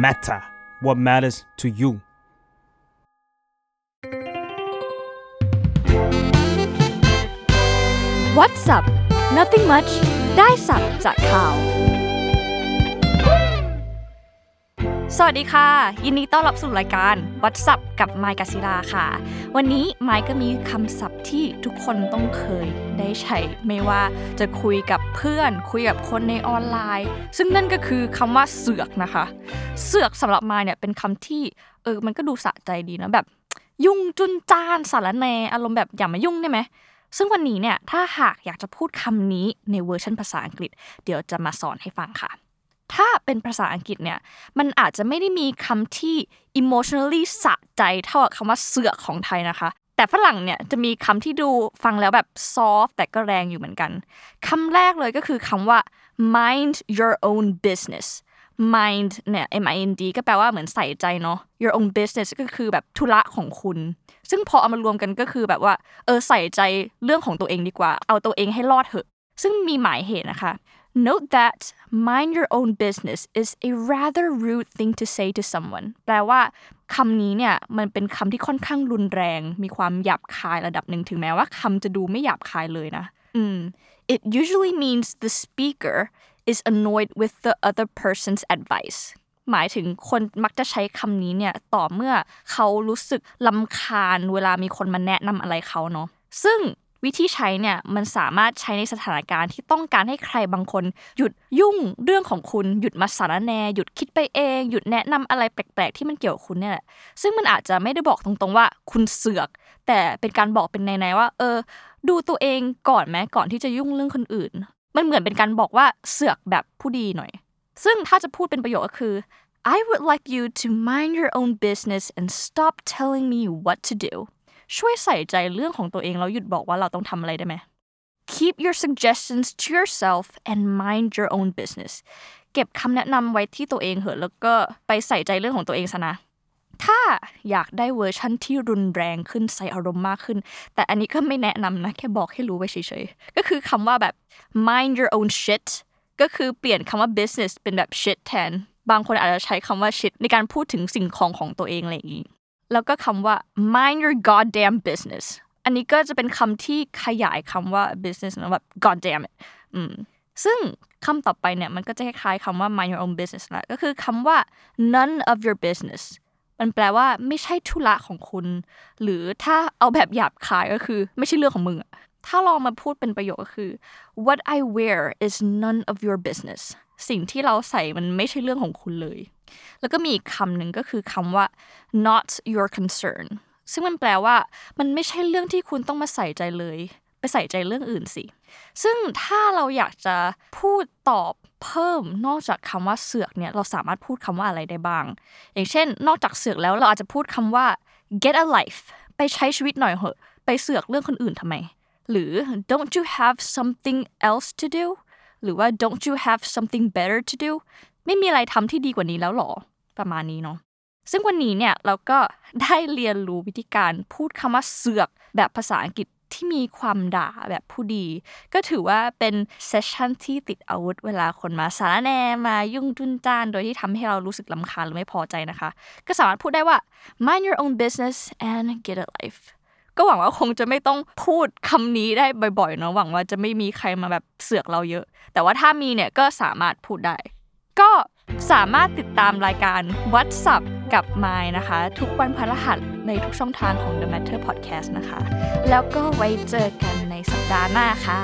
matter what matters to you What's up Nothing much ได้สับจากข่าว สวัสดีค่ะ ยินดีต้อนรับสู่รายการ What's up กับไมค์กศิลาค่ะ วันนี้ไมค์ก็มีคำศัพท์ที่ทุกคนต้องเคยได้ใช้ไม่ว่าจะคุยกับเพื่อน คุยกับคนในออนไลน์ ซึ่งนั่นก็คือคำว่าเสือกนะคะ เสือกสำหรับไมค์เนี่ยเป็นคำที่เออมันก็ดูสะใจดีนะแบบ ยุ่งจุนจ้านสารแนอารมณ์แบบอย่ามายุ่งได้ไหมซึ่งวันนี้เนี่ยถ้าหากอยากจะพูดคำนี้ในเวอร์ชันภาษาอังกฤษ เดี๋ยวจะมาสอนให้ฟังค่ะ ถ้าเป็นภาษาอังกฤษเนี่ยมันอาจจะไม่ได้มีคำที่ emotionally สะใจเท่ากับคำว่าเสือกของไทยนะคะ แต่ฝรั่งเนี่ยจะมีคำที่ดูฟังแล้วแบบ soft แต่ก็แรงอยู่เหมือนกันคำแรกเลยก็คือคำว่า mind your own business mind เนี่ย M I N D ก็แปลว่าเหมือนใส่ใจเนาะ your own business ก็คือแบบธุระของคุณ ซึ่งพอเอามารวมกันก็คือแบบว่า เออใส่ใจเรื่องของตัวเองดีกว่า เอาตัวเองให้รอดเถอะ ซึ่งมีหมายเหตุนะคะ Note that mind your own business is a rather rude thing to say to someone แปลว่าคำนี้เนี่ยมันเป็นคำที่ค่อนข้างรุนแรง มีความหยาบคายระดับหนึ่งถึงแม้ว่าคำจะดูไม่หยาบคายเลยนะอืม It usually means the speaker is annoyed with the other person's advice หมายถึงคนมักจะใช้คำนี้เนี่ยต่อเมื่อเขารู้สึกลำคาญเวลามีคนมาแนะนำอะไรเขาเนาะซึ่ง วิธีใช้เนี่ยมันสามารถใช้ในสถานการณ์ที่ต้องการให้ใครบางคน หยุดยุ่งเรื่องของคุณหยุดมาสารแน หยุดคิดไปเอง หยุดแนะนำอะไรแปลกๆ ที่มันเกี่ยวกับคุณเนี่ยแหละซึ่งมันอาจจะไม่ได้บอกตรงๆว่าคุณเสือก แต่เป็นการบอกเป็นในๆว่า เออ ดูตัวเองก่อนไหมก่อนที่จะยุ่งเรื่องคนอื่น มันเหมือนเป็นการบอกว่าเสือกแบบผู้ดีหน่อย ซึ่งถ้าจะพูดเป็นประโยคก็คือ I would like you to mind your own business and stop telling me what to do ช่วยใส่ใจเรื่องของตัวเองแล้วหยุดบอกว่าเราต้องทำอะไรได้ไหม Keep your suggestions to yourself and mind your own business เก็บคำแนะนำไว้ที่ตัวเองเหอะแล้วก็ไปใส่ใจเรื่องของตัวเองซะนะ ถ้าอยากได้เวอร์ชันที่รุนแรงขึ้นใส่อารมณ์มากขึ้น แต่อันนี้ก็ไม่แนะนำนะ แค่บอกให้รู้ไว้เฉยๆ ก็คือคำว่าแบบ mind your own shit ก็คือเปลี่ยนคำว่า business เป็นแบบ shit แทน บางคนอาจจะใช้คำว่า shit ในการพูดถึงสิ่งของของตัวเองอะไรอย่างนี้ แล้วก็คำว่า mind your goddamn business อันนี้ก็จะเป็นคำที่ขยายคำว่า business นะแบบ goddamn it อืมซึ่งคำต่อไปเนี่ยมันก็จะคล้ายๆคำว่า mind your own business นะก็คือคำว่า none of your business มันแปลว่าไม่ใช่ธุระของคุณ หรือถ้าเอาแบบหยาบคายก็คือ ไม่ใช่เรื่องของมึง ถ้าลองมาพูดเป็นประโยคก็คือ what I wear is none of your business สิ่งที่เราใส่มันไม่ใช่เรื่องของคุณเลย แล้วก็มีอีกคำหนึ่งก็คือคำว่า not your concern ซึ่งมันแปลว่า มันไม่ใช่เรื่องที่คุณต้องมาใส่ใจเลย ไปใส่ใจเรื่องอื่นสิ ซึ่งถ้าเราอยากจะพูดตอบเพิ่มนอกจากคำว่าเสือกเนี่ยเราสามารถพูดคำว่าอะไรได้บ้าง อย่างเช่น นอกจากเสือกแล้วเราอาจจะพูดคำว่า get a life ไปใช้ชีวิตหน่อยเหอะ ไปเสือกเรื่องคนอื่นทำไม หรือ don't you have something else to do หรือว่า don't you have something better to do ไม่มีอะไรทำที่ดีกว่านี้แล้วหรอ ประมาณนี้เนาะซึ่งวันนี้เนี่ยเราก็ได้เรียนรู้วิธีการพูดคำว่าเสือกแบบภาษาอังกฤษที่มีความด่าแบบผู้ดี ก็ถือว่าเป็นเซสชันที่ติดอาวุธเวลาคนมาสารแนมายุ่งจุนจ้าน โดยที่ทำให้เรารู้สึกลำคาญหรือไม่พอใจนะคะ ก็สามารถพูดได้ว่า mind your own business and get a life ก็หวังว่าคงจะไม่ต้องพูดคำนี้ได้บ่อยๆเนาะหวังว่าจะไม่มีใครมาแบบเสือกเราเยอะ แต่ว่าถ้ามีเนี่ยก็สามารถพูดได้ ก็สามารถติดตามรายการวัดสับกับไม้นะคะ ทุกวันพฤหัสในทุกช่องทางของ The Matter Podcast นะคะ แล้วก็ไว้เจอกันในสัปดาห์หน้าค่ะ